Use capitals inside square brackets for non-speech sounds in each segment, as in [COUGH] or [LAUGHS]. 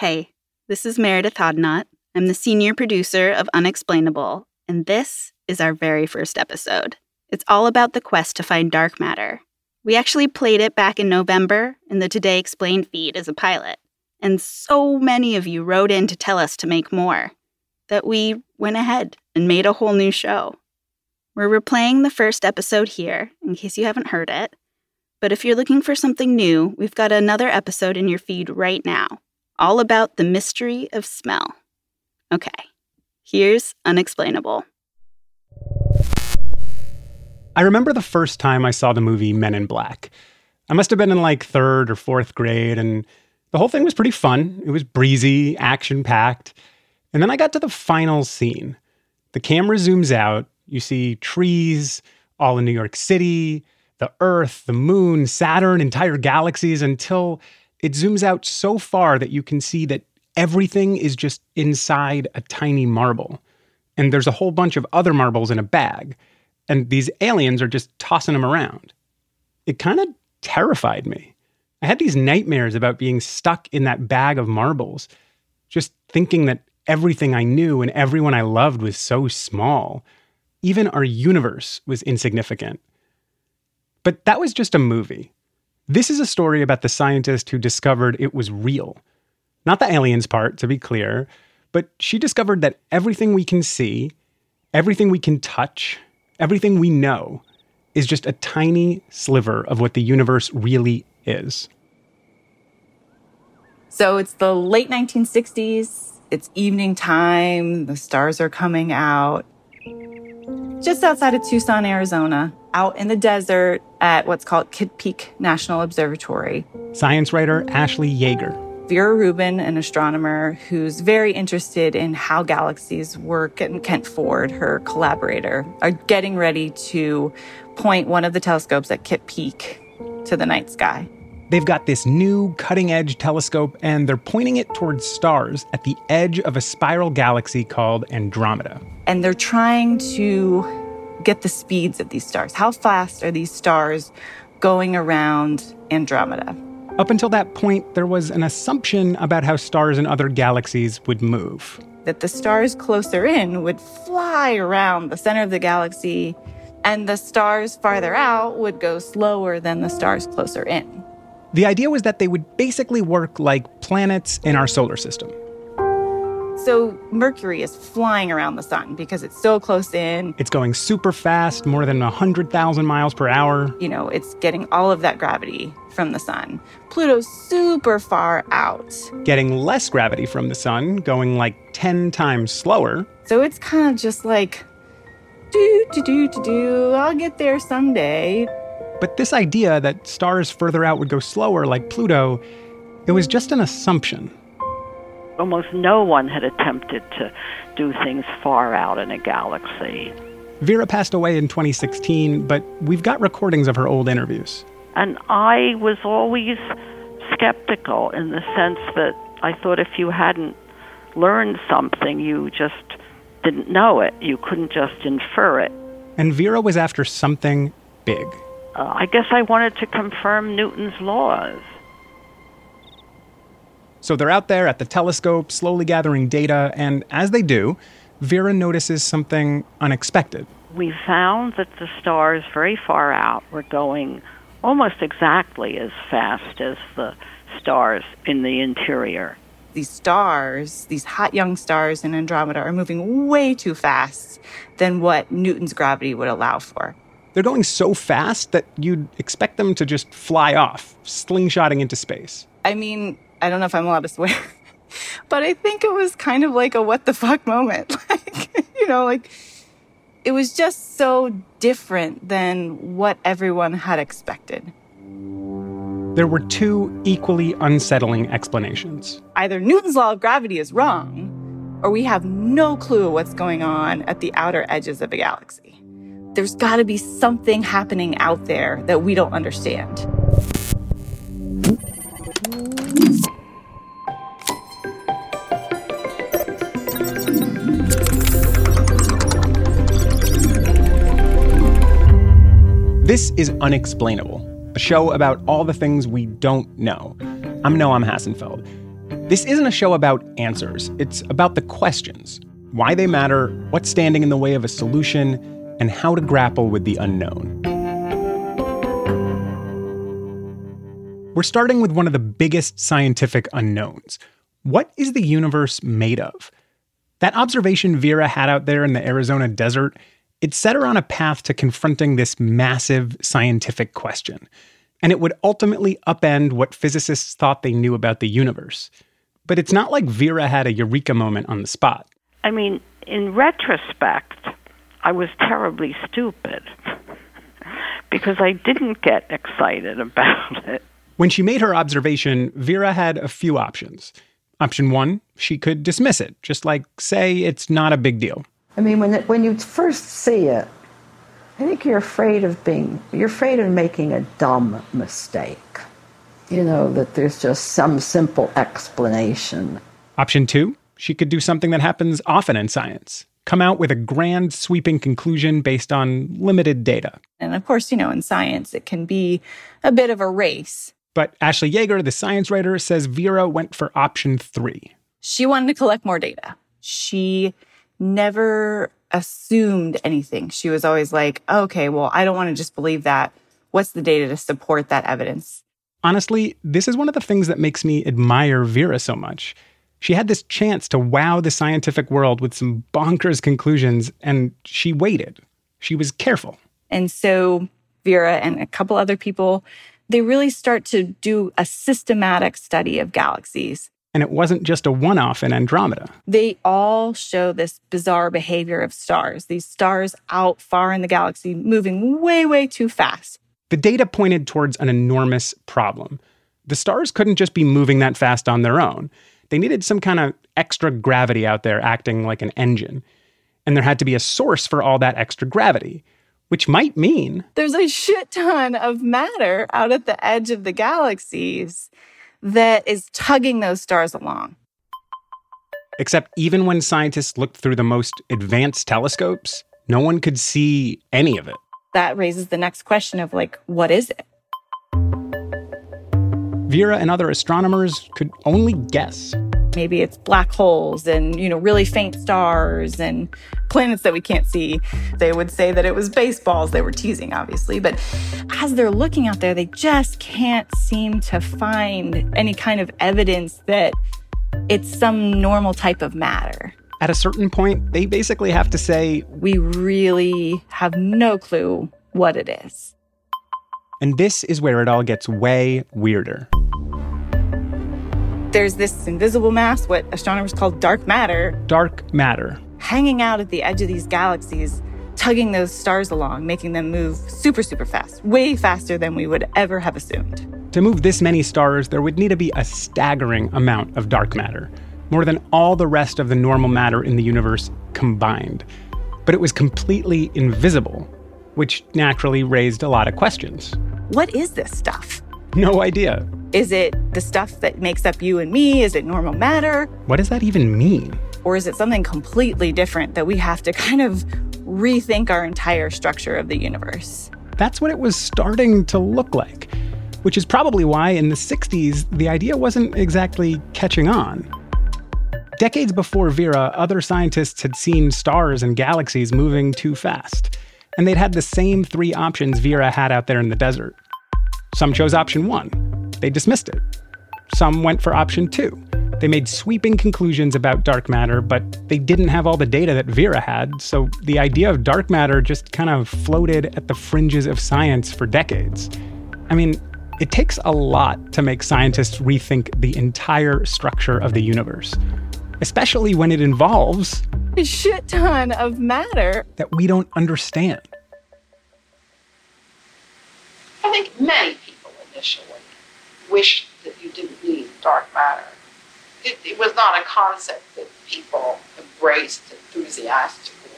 Hey, this is Meradith Hoddinott. I'm the senior producer of Unexplainable, and this is our very first episode. It's all about the quest to find dark matter. We actually played it back in November in the Today Explained feed as a pilot, and so many of you wrote in to tell us to make more that we went ahead and made a whole new show. We're replaying the first episode here, in case you haven't heard it. But if you're looking for something new, we've got another episode in your feed right now, all about the mystery of smell. Okay, here's Unexplainable. I remember the first time I saw the movie Men in Black. I must have been in like third or fourth grade, and the whole thing was pretty fun. It was breezy, action packed. And then I got to the final scene. The camera zooms out, you see trees all in New York City, the Earth, the moon, Saturn, entire galaxies until it zooms out so far that you can see that everything is just inside a tiny marble. And there's a whole bunch of other marbles in a bag. And these aliens are just tossing them around. It kind of terrified me. I had these nightmares about being stuck in that bag of marbles, just thinking that everything I knew and everyone I loved was so small. Even our universe was insignificant. But that was just a movie. This is a story about the scientist who discovered it was real. Not the aliens part, to be clear, but she discovered that everything we can see, everything we can touch, everything we know is just a tiny sliver of what the universe really is. So it's the late 1960s. It's evening time. The stars are coming out. Just outside of Tucson, Arizona, out in the desert at what's called Kitt Peak National Observatory. Science writer Ashley Yeager. Vera Rubin, an astronomer who's very interested in how galaxies work, and Kent Ford, her collaborator, are getting ready to point one of the telescopes at Kitt Peak to the night sky. They've got this new cutting edge telescope and they're pointing it towards stars at the edge of a spiral galaxy called Andromeda. And they're trying to get the speeds of these stars. How fast are these stars going around Andromeda? Up until that point, there was an assumption about how stars in other galaxies would move. That the stars closer in would fly around the center of the galaxy, and the stars farther out would go slower than the stars closer in. The idea was that they would basically work like planets in our solar system. So Mercury is flying around the sun because it's so close in. It's going super fast, more than 100,000 miles per hour. You know, it's getting all of that gravity from the sun. Pluto's super far out. Getting less gravity from the sun, going like 10 times slower. So it's kind of just like, do, do, do, do, do, I'll get there someday. But this idea that stars further out would go slower, like Pluto, it was just an assumption. Almost no one had attempted to do things far out in a galaxy. Vera passed away in 2016, but we've got recordings of her old interviews. And I was always skeptical in the sense that I thought if you hadn't learned something, you just didn't know it. You couldn't just infer it. And Vera was after something big. Uh, I guess I wanted to confirm Newton's laws. So they're out there at the telescope, slowly gathering data, and as they do, Vera notices something unexpected. We found that the stars very far out were going almost exactly as fast as the stars in the interior. These stars, these hot young stars in Andromeda, are moving way too fast than what Newton's gravity would allow for. They're going so fast that you'd expect them to just fly off, slingshotting into space. I mean, I don't know if I'm allowed to swear, [LAUGHS] but I think it was kind of like a what the fuck moment. [LAUGHS] like, you know, like it was just so different than what everyone had expected. There were two equally unsettling explanations. Either Newton's law of gravity is wrong, or we have no clue what's going on at the outer edges of a galaxy. There's got to be something happening out there that we don't understand. This is Unexplainable, a show about all the things we don't know. I'm Noam Hassenfeld. This isn't a show about answers, it's about the questions why they matter, what's standing in the way of a solution, and how to grapple with the unknown. We're starting with one of the biggest scientific unknowns. What is the universe made of? That observation Vera had out there in the Arizona desert, it set her on a path to confronting this massive scientific question. And it would ultimately upend what physicists thought they knew about the universe. But it's not like Vera had a eureka moment on the spot. I mean, in retrospect, I was terribly stupid because I didn't get excited about [LAUGHS] it. When she made her observation, Vera had a few options. Option one, she could dismiss it, just like say it's not a big deal. I mean, when, it, when you first see it, I think you're afraid of being, you're afraid of making a dumb mistake. You know, that there's just some simple explanation. Option two, she could do something that happens often in science come out with a grand sweeping conclusion based on limited data. And of course, you know, in science, it can be a bit of a race. But Ashley Yeager, the science writer, says Vera went for option three. She wanted to collect more data. She never assumed anything. She was always like, okay, well, I don't want to just believe that. What's the data to support that evidence? Honestly, this is one of the things that makes me admire Vera so much. She had this chance to wow the scientific world with some bonkers conclusions, and she waited. She was careful. And so Vera and a couple other people, they really start to do a systematic study of galaxies. And it wasn't just a one off in Andromeda. They all show this bizarre behavior of stars, these stars out far in the galaxy moving way, way too fast. The data pointed towards an enormous problem. The stars couldn't just be moving that fast on their own. They needed some kind of extra gravity out there acting like an engine. And there had to be a source for all that extra gravity, which might mean there's a shit ton of matter out at the edge of the galaxies that is tugging those stars along. Except even when scientists looked through the most advanced telescopes, no one could see any of it. That raises the next question of like, what is it? Vera and other astronomers could only guess. Maybe it's black holes and, you know, really faint stars and planets that we can't see. They would say that it was baseballs. They were teasing, obviously. But as they're looking out there, they just can't seem to find any kind of evidence that it's some normal type of matter. At a certain point, they basically have to say, We really have no clue what it is. And this is where it all gets way weirder. There's this invisible mass, what astronomers call dark matter. Dark matter. Hanging out at the edge of these galaxies, tugging those stars along, making them move super, super fast, way faster than we would ever have assumed. To move this many stars, there would need to be a staggering amount of dark matter, more than all the rest of the normal matter in the universe combined. But it was completely invisible, which naturally raised a lot of questions. What is this stuff? [LAUGHS] No idea. Is it the stuff that makes up you and me? Is it normal matter? What does that even mean? Or is it something completely different that we have to [LAUGHS] kind of rethink our entire structure of the universe? That's what it was starting to look like, which is probably why in the 60s the idea wasn't exactly catching on. Decades before Vera, other scientists had seen stars and galaxies moving too fast and they'd had the same three options Vera had out there in the desert. Some chose option one, they dismissed it. Some went for option two. They made sweeping conclusions about dark matter, but they didn't have all the data that Vera had, so the idea of dark matter just kind of floated at the fringes of science for decades. I mean, it takes a lot to make scientists rethink the entire structure of the universe, especially when it involves a shit ton of matter that we don't understand. I think many people initially wished that you didn't need dark matter. It, it was not a concept that people embraced enthusiastically.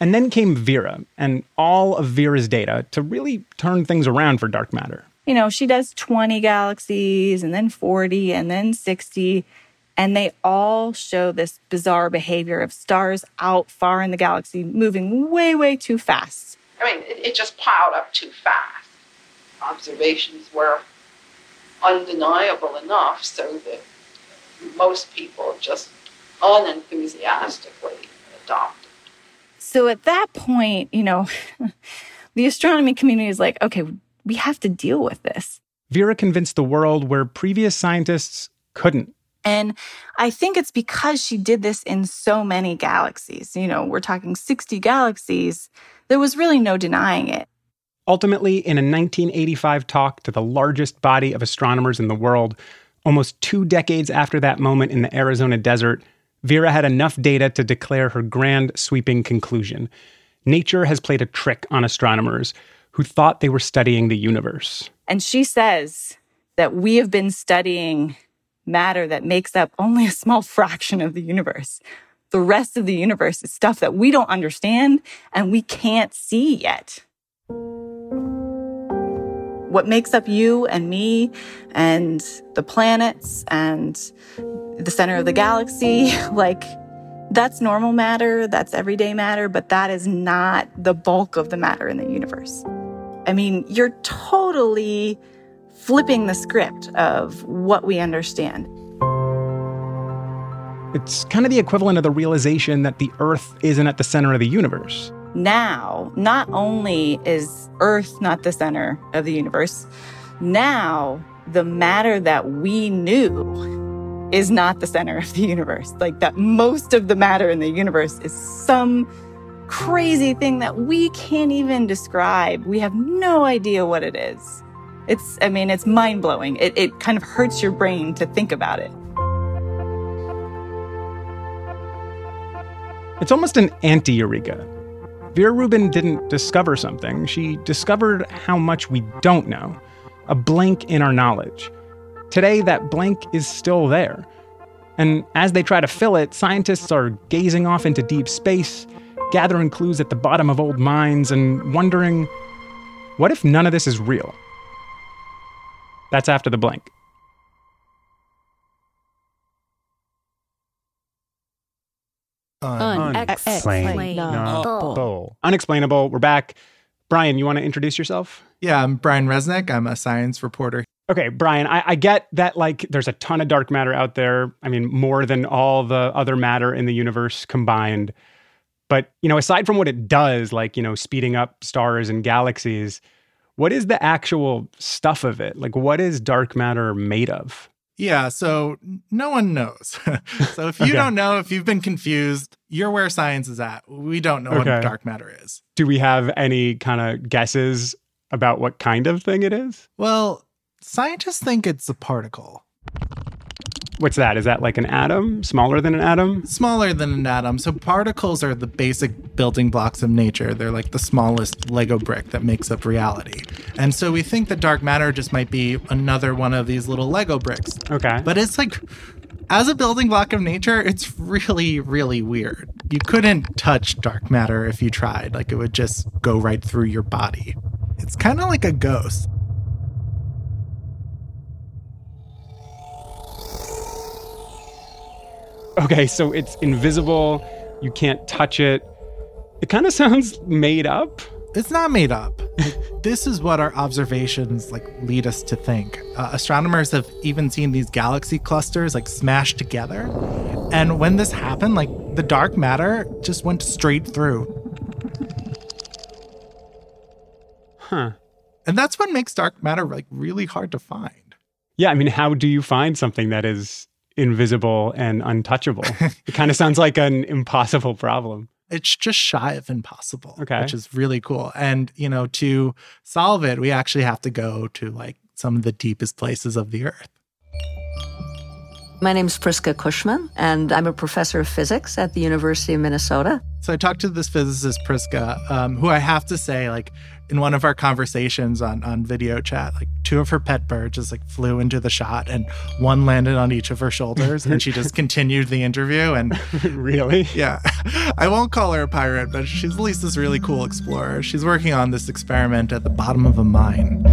And then came Vera and all of Vera's data to really turn things around for dark matter. You know, she does 20 galaxies and then 40 and then 60. And they all show this bizarre behavior of stars out far in the galaxy moving way, way too fast. I mean, it, it just piled up too fast. Observations were undeniable enough so that most people just unenthusiastically adopted. So at that point, you know, [LAUGHS] the astronomy community is like, okay, we have to deal with this. Vera convinced the world where previous scientists couldn't. And I think it's because she did this in so many galaxies. You know, we're talking 60 galaxies. There was really no denying it. Ultimately, in a 1985 talk to the largest body of astronomers in the world, almost two decades after that moment in the Arizona desert, Vera had enough data to declare her grand, sweeping conclusion. Nature has played a trick on astronomers who thought they were studying the universe. And she says that we have been studying matter that makes up only a small fraction of the universe. The rest of the universe is stuff that we don't understand and we can't see yet. What makes up you and me and the planets and the center of the galaxy, [LAUGHS] like, that's normal matter, that's everyday matter, but that is not the bulk of the matter in the universe. I mean, you're totally flipping the script of what we understand. It's kind of the equivalent of the realization that the Earth isn't at the center of the universe. Now, not only is Earth not the center of the universe, now the matter that we knew is not the center of the universe. Like that most of the matter in the universe is some crazy thing that we can't even describe. We have no idea what it is. It's, I mean, it's mind blowing. It, it kind of hurts your brain to think about it. It's almost an anti Eureka. Vera Rubin didn't discover something, she discovered how much we don't know a blank in our knowledge. Today, that blank is still there. And as they try to fill it, scientists are gazing off into deep space, gathering clues at the bottom of old mines, and wondering what if none of this is real? That's after the blank. Unexplainable. Unexplainable. We're back. Brian, you want to introduce yourself? Yeah, I'm Brian Resnick. I'm a science reporter. Okay, Brian, I, I, get that like there's a ton of dark matter out there. I mean, more than all the other matter in the universe combined. But, you know, aside from what it does, like, you know, speeding up stars and galaxies, what is the actual stuff of it? Like, what is dark matter made of? Yeah, so no one knows. [LAUGHS] so if you okay. don't know, if you've been confused, you're where science is at. We don't know okay. what dark matter is. Do we have any kind of guesses about what kind of thing it is? Well, scientists think it's a particle. What's that? Is that like an atom? Smaller than an atom? Smaller than an atom. So particles are the basic building blocks of nature. They're like the smallest Lego brick that makes up reality. And so we think that dark matter just might be another one of these little Lego bricks. Okay. But it's like as a building block of nature, it's really, really weird. You couldn't touch dark matter if you tried. Like it would just go right through your body. It's kind of like a ghost. Okay, so it's invisible. You can't touch it. It kind of sounds made up. It's not made up. [LAUGHS] this is what our observations like lead us to think. Uh, astronomers have even seen these galaxy clusters like smash together, and when this happened, like the dark matter just went straight through. Huh. And that's what makes dark matter like really hard to find. Yeah, I mean, how do you find something that is invisible and untouchable. [LAUGHS] it kind of sounds like an impossible problem. It's just shy of impossible, okay. which is really cool. And, you know, to solve it, we actually have to go to like some of the deepest places of the earth. My name is Prisca Cushman, and I'm a professor of physics at the University of Minnesota. So I talked to this physicist, Prisca, um, who I have to say, like, in one of our conversations on on video chat, like two of her pet birds just like flew into the shot and one landed on each of her shoulders and she just [LAUGHS] continued the interview and [LAUGHS] really yeah [LAUGHS] I won't call her a pirate but she's at least this really cool explorer. She's working on this experiment at the bottom of a mine.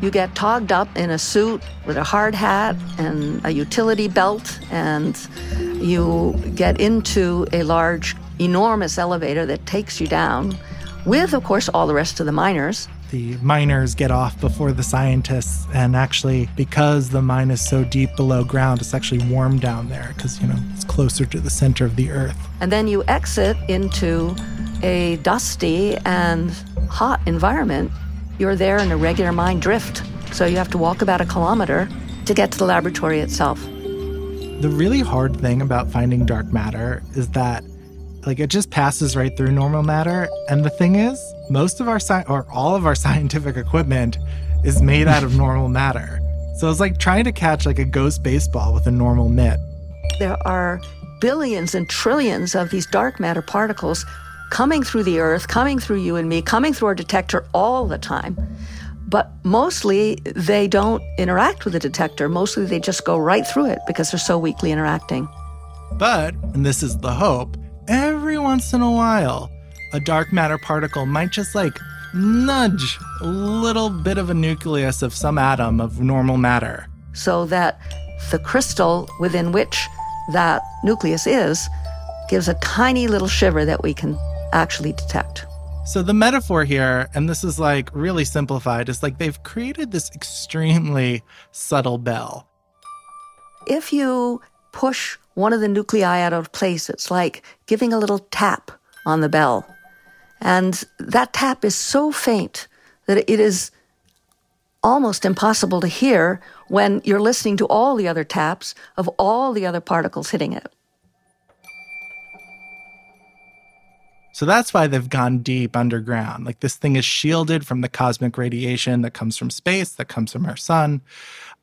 You get togged up in a suit with a hard hat and a utility belt, and you get into a large, enormous elevator that takes you down with, of course, all the rest of the miners. the miners get off before the scientists. And actually, because the mine is so deep below ground, it's actually warm down there because, you know, it's closer to the center of the earth. And then you exit into a dusty and hot environment. You're there in a regular mine drift. So you have to walk about a kilometer to get to the laboratory itself. The really hard thing about finding dark matter is that like it just passes right through normal matter. And the thing is, most of our sci- or all of our [LAUGHS] scientific equipment is made out of normal matter. So it's like trying to catch like a ghost baseball with a normal mitt. There are billions and trillions of these dark matter particles coming through the earth, coming through you and me, coming through our detector all the time. But mostly they don't interact with the detector. Mostly they just go right through it because they're so weakly interacting. But, and this is the hope, every once in a while, a dark matter particle might just like nudge a little bit of a nucleus of some atom of normal matter. So that the crystal within which that nucleus is gives a tiny little shiver that we can actually detect. So the metaphor here, and this is like really simplified, is like they've created this extremely subtle bell. If you push one of the nuclei out of place, it's like giving a little tap on the bell. And that tap is so faint that it is almost impossible to hear when you're listening to all the other taps of all the other particles hitting it. So that's why they've gone deep underground. Like this thing is shielded from the cosmic radiation that comes from space, that comes from our sun.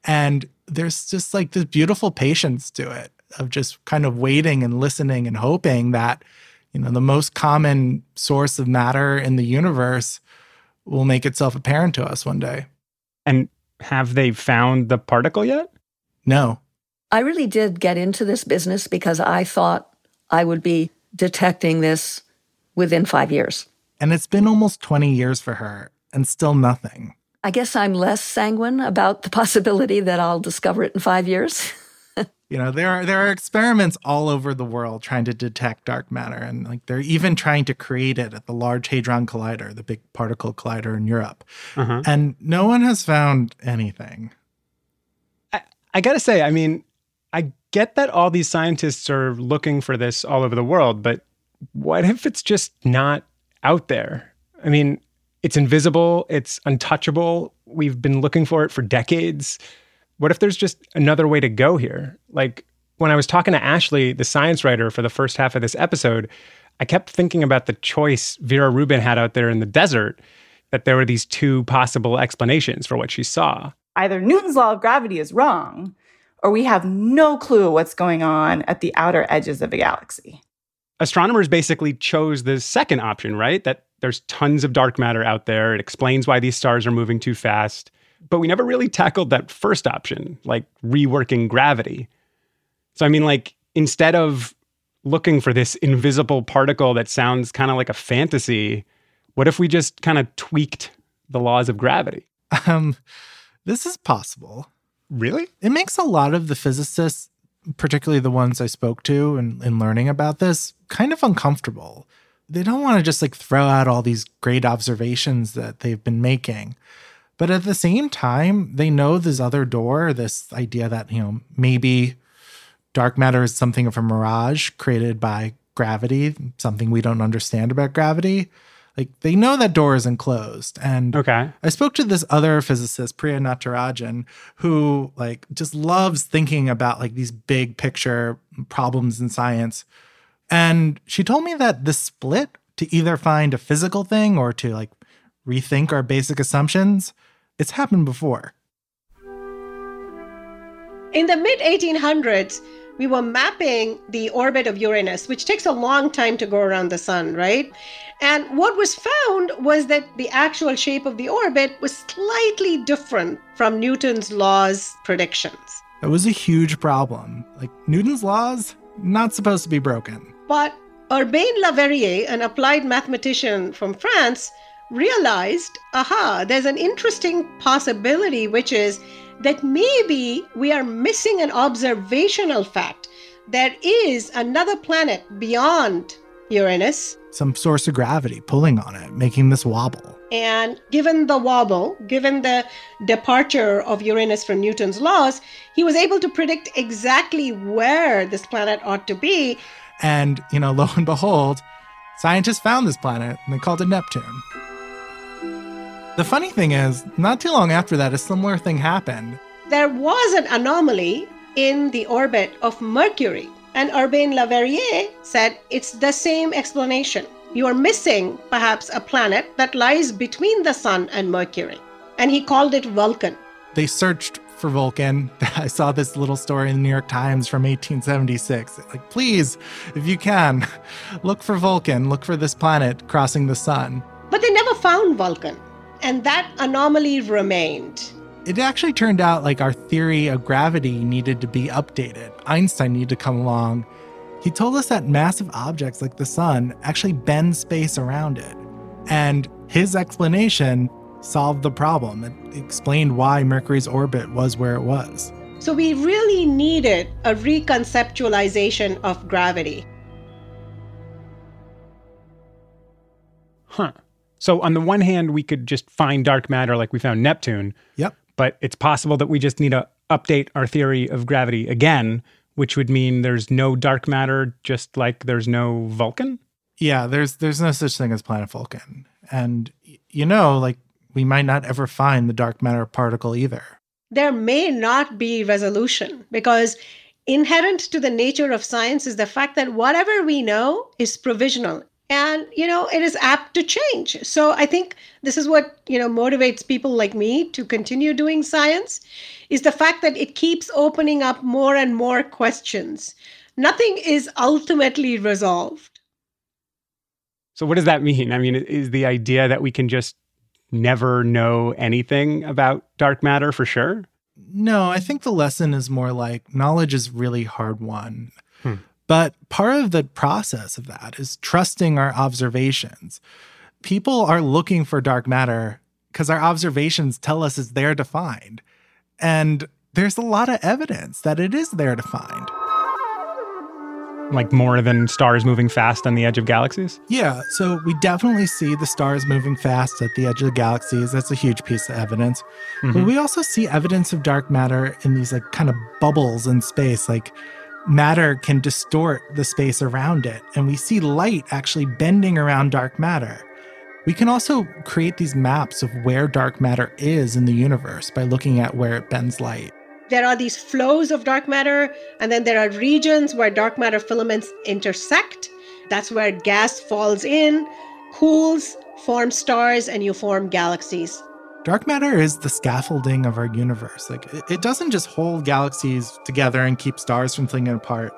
And there's just like this beautiful patience to it of just kind of waiting and listening and hoping that, you know, the most common source of matter in the universe will make itself apparent to us one day. And have they found the particle yet? No. I really did get into this business because I thought I would be detecting this within five years. And it's been almost 20 years for her and still nothing. I guess I'm less sanguine about the [LAUGHS] possibility that I'll discover it in five years. [LAUGHS] you know, there are there are experiments all over the world trying to detect dark matter, and like they're even trying to create it at the Large Hadron Collider, the big particle collider in Europe, uh-huh. and no one has found anything. I, I gotta say, I mean, I get that all these scientists are looking for this all over the world, but what if it's just not out there? I mean, it's invisible, it's untouchable. We've been looking for it for decades. What if there's just another way to go here? Like when I was talking to Ashley, the science writer for the first half of this episode, I kept thinking about the choice Vera Rubin had out there in the desert, that there were these two possible explanations for what she saw. Either Newton's law of gravity is wrong, or we have no clue what's going on at the outer edges of a galaxy astronomers basically chose the second option, right? That there's tons of dark matter out there. It explains why these stars are moving too fast. But we never really tackled that first option, like reworking gravity. So, I mean, like, instead of looking for this invisible particle that sounds kind of like a fantasy, what if we just kind of tweaked the laws of gravity? Um, this is possible. Really? It makes a lot of the physicists particularly the ones I spoke to and, in learning about this, kind of uncomfortable. They don't want to just like throw out all these great observations that they've been making. But at the same time, they know this other door, this idea that, you know, maybe dark matter is something of a mirage created by gravity, something we don't understand about gravity. Like they know that door isn't closed. And okay. I spoke to this other physicist, Priya Natarajan, who like just loves thinking about like these big picture problems in science. And she told me that the split to either find a physical thing or to like rethink our basic assumptions, it's happened before. In the mid 1800s, we were mapping the orbit of Uranus, which takes a long time to go around the sun, right? And what was found was that the actual shape of the orbit was slightly different from Newton's laws predictions. That was a huge problem. Like Newton's laws, not supposed to be broken. But Urbain Le Verrier, an applied mathematician from France, realized aha, there's an interesting possibility, which is that maybe we are missing an observational fact. There is another planet beyond Uranus. Some source of gravity pulling on it, making this wobble. And given the wobble, given the departure of Uranus from Newton's laws, he was able to predict exactly where this planet ought to be. And, you know, lo and behold, scientists found this planet and they called it Neptune. The funny thing is, not too long after that, a similar thing happened. There was an anomaly in the orbit of Mercury. And Urbain Le Verrier said it's the same explanation. You are missing, perhaps, a planet that lies between the Sun and Mercury. And he called it Vulcan. They searched for Vulcan. [LAUGHS] I saw this little story in the New York Times from 1876. Like, please, if you can, [LAUGHS] look for Vulcan, look for this planet crossing the sun. But they never found Vulcan. And that anomaly remained. It actually turned out like our theory of gravity needed to be updated. Einstein needed to come along. He told us that massive objects like the sun actually bend space around it. And his explanation solved the problem. It explained why Mercury's orbit was where it was. So we really needed a reconceptualization of gravity. Huh. So on the one hand, we could just find dark matter like we found Neptune. Yep. But it's possible that we just need to update our theory of gravity again, which would mean there's no dark matter, just like there's no Vulcan. Yeah, there's there's no such thing as planet Vulcan. And you know, like we might not ever find the dark matter particle either. There may not be resolution because inherent to the nature of science is the fact that whatever we know is provisional and you know it is apt to change. So i think this is what you know motivates people like me to continue doing science is the fact that it keeps opening up more and more questions. Nothing is ultimately resolved. So what does that mean? I mean is the idea that we can just never know anything about dark matter for sure? No i think the lesson is more like knowledge is really hard won. Hmm. But part of the process of that is trusting our observations. People are looking for dark matter because our observations tell us it's there to find. And there's a lot of evidence that it is there to find. Like more than stars moving fast on the edge of galaxies? Yeah, so we definitely see the stars moving fast at the edge of the galaxies. That's a huge piece of evidence. Mm-hmm. But we also see evidence of dark matter in these like kind of bubbles in space, like matter can distort the space around it, and we see light actually bending around dark matter. We can also create these maps of where dark matter is in the universe by looking at where it bends light. There are these flows of dark matter, and then there are regions where dark matter filaments intersect. That's where gas falls in, cools, forms stars, and you form galaxies. Dark matter is the scaffolding of our universe. Like it doesn't just hold galaxies together and keep stars from flinging apart.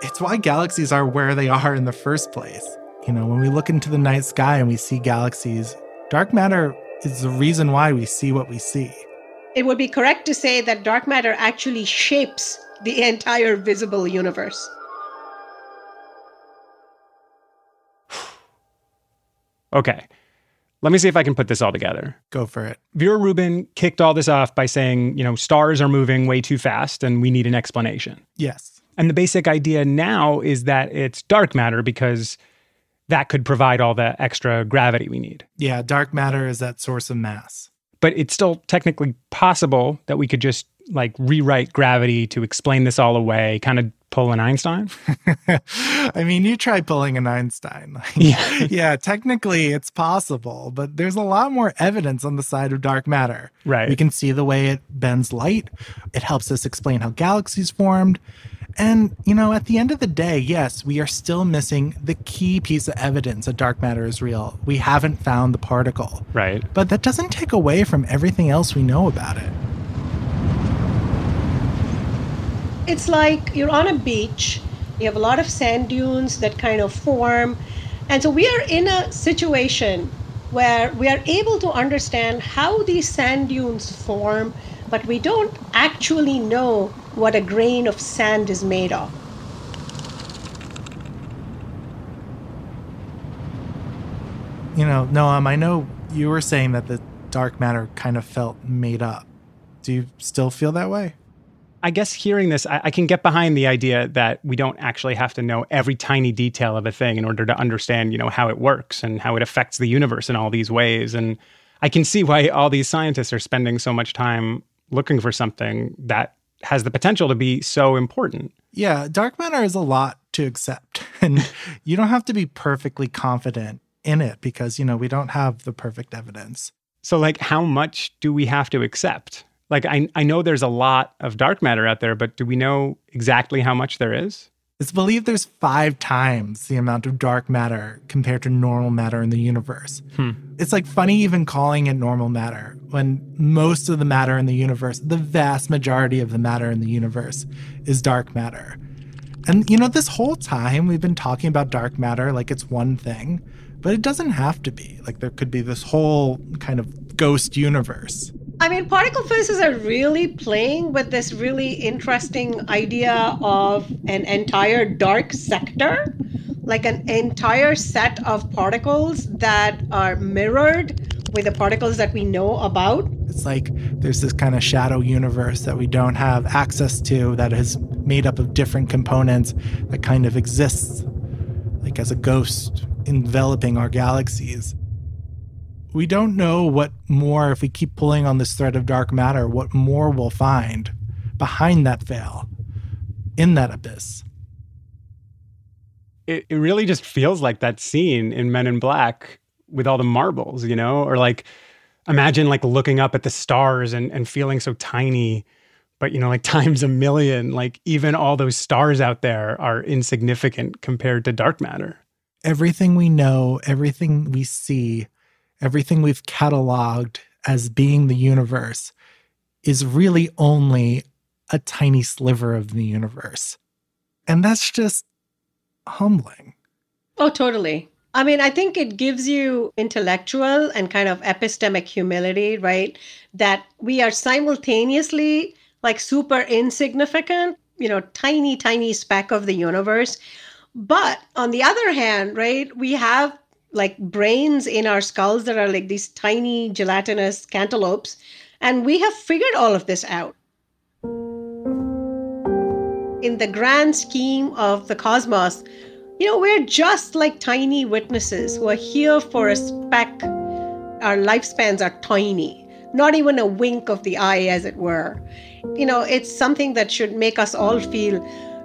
It's why galaxies are where they are in the first place. You know, when we look into the night sky and we see galaxies, dark matter is the reason why we see what we see. It would be correct to say that dark matter actually shapes the entire visible universe. [SIGHS] okay. Let me see if I can put this all together. Go for it. Vera Rubin kicked all this off by saying, you know, stars are moving way too fast and we need an explanation. Yes. And the basic idea now is that it's dark matter because that could provide all the extra gravity we need. Yeah, dark matter is that source of mass. But it's still technically possible that we could just like rewrite gravity to explain this all away, kind of pull an Einstein? [LAUGHS] I mean, you try pulling an Einstein. yeah. [LAUGHS] yeah, technically it's possible, but there's a lot more evidence on the side of dark matter. Right. We can see the way it bends light. It helps us explain how galaxies formed. And, you know, at the end of the day, yes, we are still missing the key piece of evidence that dark matter is real. We haven't found the particle. Right. But that doesn't take away from everything else we know about it. it's like you're on a beach, you have a lot of sand dunes that kind of form. And so we are in a situation where we are able to understand how these sand dunes form, but we don't actually know what a grain of sand is made of. You know, Noam, I know you were saying that the dark matter kind of felt made up. Do you still feel that way? I guess hearing this, I, I, can get behind the idea that we don't actually have to know every tiny detail of a thing in order to understand, you know, how it works and how it affects the universe in all these ways. And I can see why all these scientists are spending so much time looking for something that has the potential to be so important. Yeah, dark matter is a lot to accept. [LAUGHS] And you don't have to be perfectly confident in it because, you know, we don't have the perfect evidence. So, like, how much do we have to accept? Like, I, I know there's a lot of dark matter out there, but do we know exactly how much there is? It's believed there's five times the amount of dark matter compared to normal matter in the universe. Hmm. It's like funny even calling it normal matter when most of the matter in the universe, the vast majority of the matter in the universe, is dark matter. And you know, this whole time we've been talking about dark matter like it's one thing, but it doesn't have to be. Like there could be this whole kind of ghost universe. I mean, particle physicists are really playing with this really interesting idea of an entire dark sector, like an entire set of particles that are mirrored with the particles that we know about. It's like there's this kind of shadow universe that we don't have access to that is made up of different components that kind of exists like as a ghost enveloping our galaxies we don't know what more, if we keep pulling on this thread of dark matter, what more we'll find behind that veil, in that abyss. It, it really just feels like that scene in Men in Black with all the marbles, you know? Or like, imagine like looking up at the stars and, and feeling so tiny, but you know, like [LAUGHS] times a million, like even all those stars out there are insignificant compared to dark matter. Everything we know, everything we see, everything we've cataloged as being the universe is really only a tiny sliver of the universe. And that's just humbling. Oh, totally. I mean, I think it gives you intellectual and kind of epistemic humility, right? That we are simultaneously like super insignificant, you know, tiny, tiny speck of the universe. But on the other hand, right, we have like brains in our skulls that are like these tiny gelatinous cantaloupes. And we have figured all of this out. In the grand scheme of the cosmos, you know, we're just like tiny witnesses who are here for a speck. Our lifespans are tiny, not even a wink of the eye, as it were. You know, it's something that should make us all feel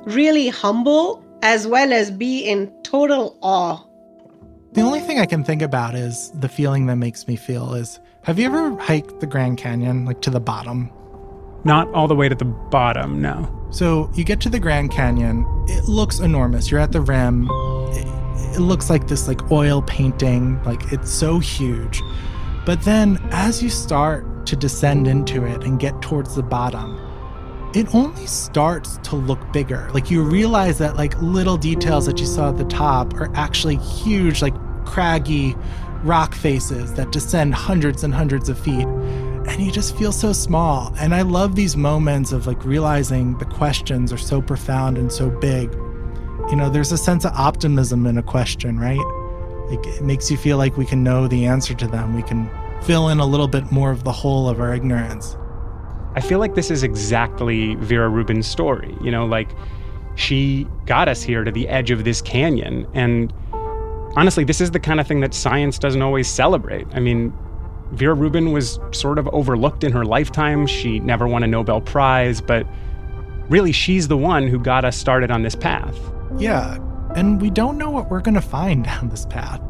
really humble as well as be in total awe the only thing I can think about is the feeling that makes me feel is have you ever hiked the Grand Canyon, like to the bottom? Not all the way to the bottom, no. So you get to the Grand Canyon, it looks enormous. You're at the rim. It, it looks like this like oil painting, like it's so huge. But then as you start to descend into it and get towards the bottom, it only starts to look bigger. Like you realize that like little details that you saw at the top are actually huge, like craggy rock faces that descend hundreds and hundreds of feet. And you just feel so small. And I love these moments of like realizing the questions are so profound and so big. You know, there's a sense of optimism in a question, right? Like it makes you feel like we can know the answer to them. We can fill in a little bit more of the whole of our ignorance. I feel like this is exactly Vera Rubin's story. You know, like she got us here to the edge of this canyon and honestly, this is the kind of thing that science doesn't always celebrate. I mean, Vera Rubin was sort of overlooked in her lifetime. She never won a Nobel Prize, but really, she's the one who got us started on this path. Yeah, and we don't know what we're going to find [LAUGHS] down this path.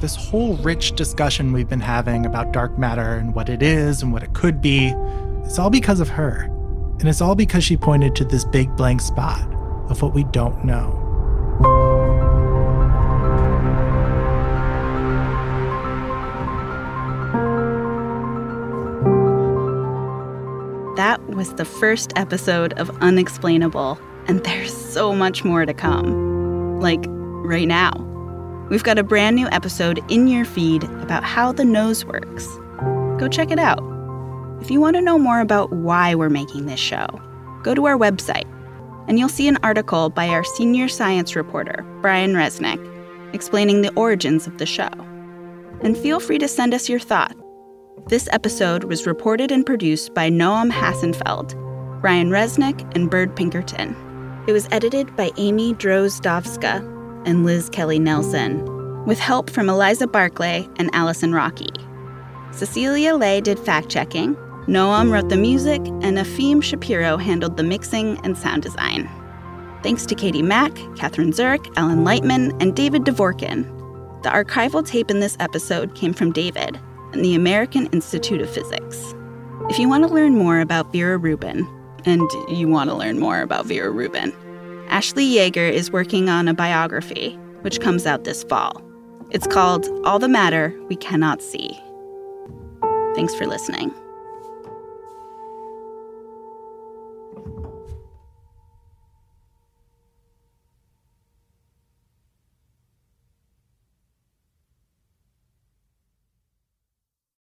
This whole rich discussion we've been having about dark matter and what it is and what it could be, it's all because of her. And it's all because she pointed to this big blank spot of what we don't know. Was the first episode of Unexplainable, and there's so much more to come. Like right now. We've got a brand new episode in your feed about how the nose works. Go check it out. If you want to know more about why we're making this show, go to our website, and you'll see an article by our senior science reporter, Brian Resnick, explaining the origins of the show. And feel free to send us your thoughts this episode was reported and produced by Noam Hassenfeld. Brian Resnick, and Byrd Pinkerton. It was edited by Amy Drozdowska and Liz Kelly Nelson, with help from Eliza Barclay and Allison Rocky. Cecilia Lei did fact checking, Noam wrote the music, and Efim Shapiro handled the mixing and sound design. Thanks to Katie Mack, Kathryn Zurek, Alan Lightman, and David Dvorkin. The archival tape in this episode came from David and the American Institute of Physics. If you want to learn more about Vera Rubin, and you want to learn more about Vera Rubin, Ashley Yeager is working on a biography, which comes out this fall. It's called All the Matter We Cannot See. Thanks for listening.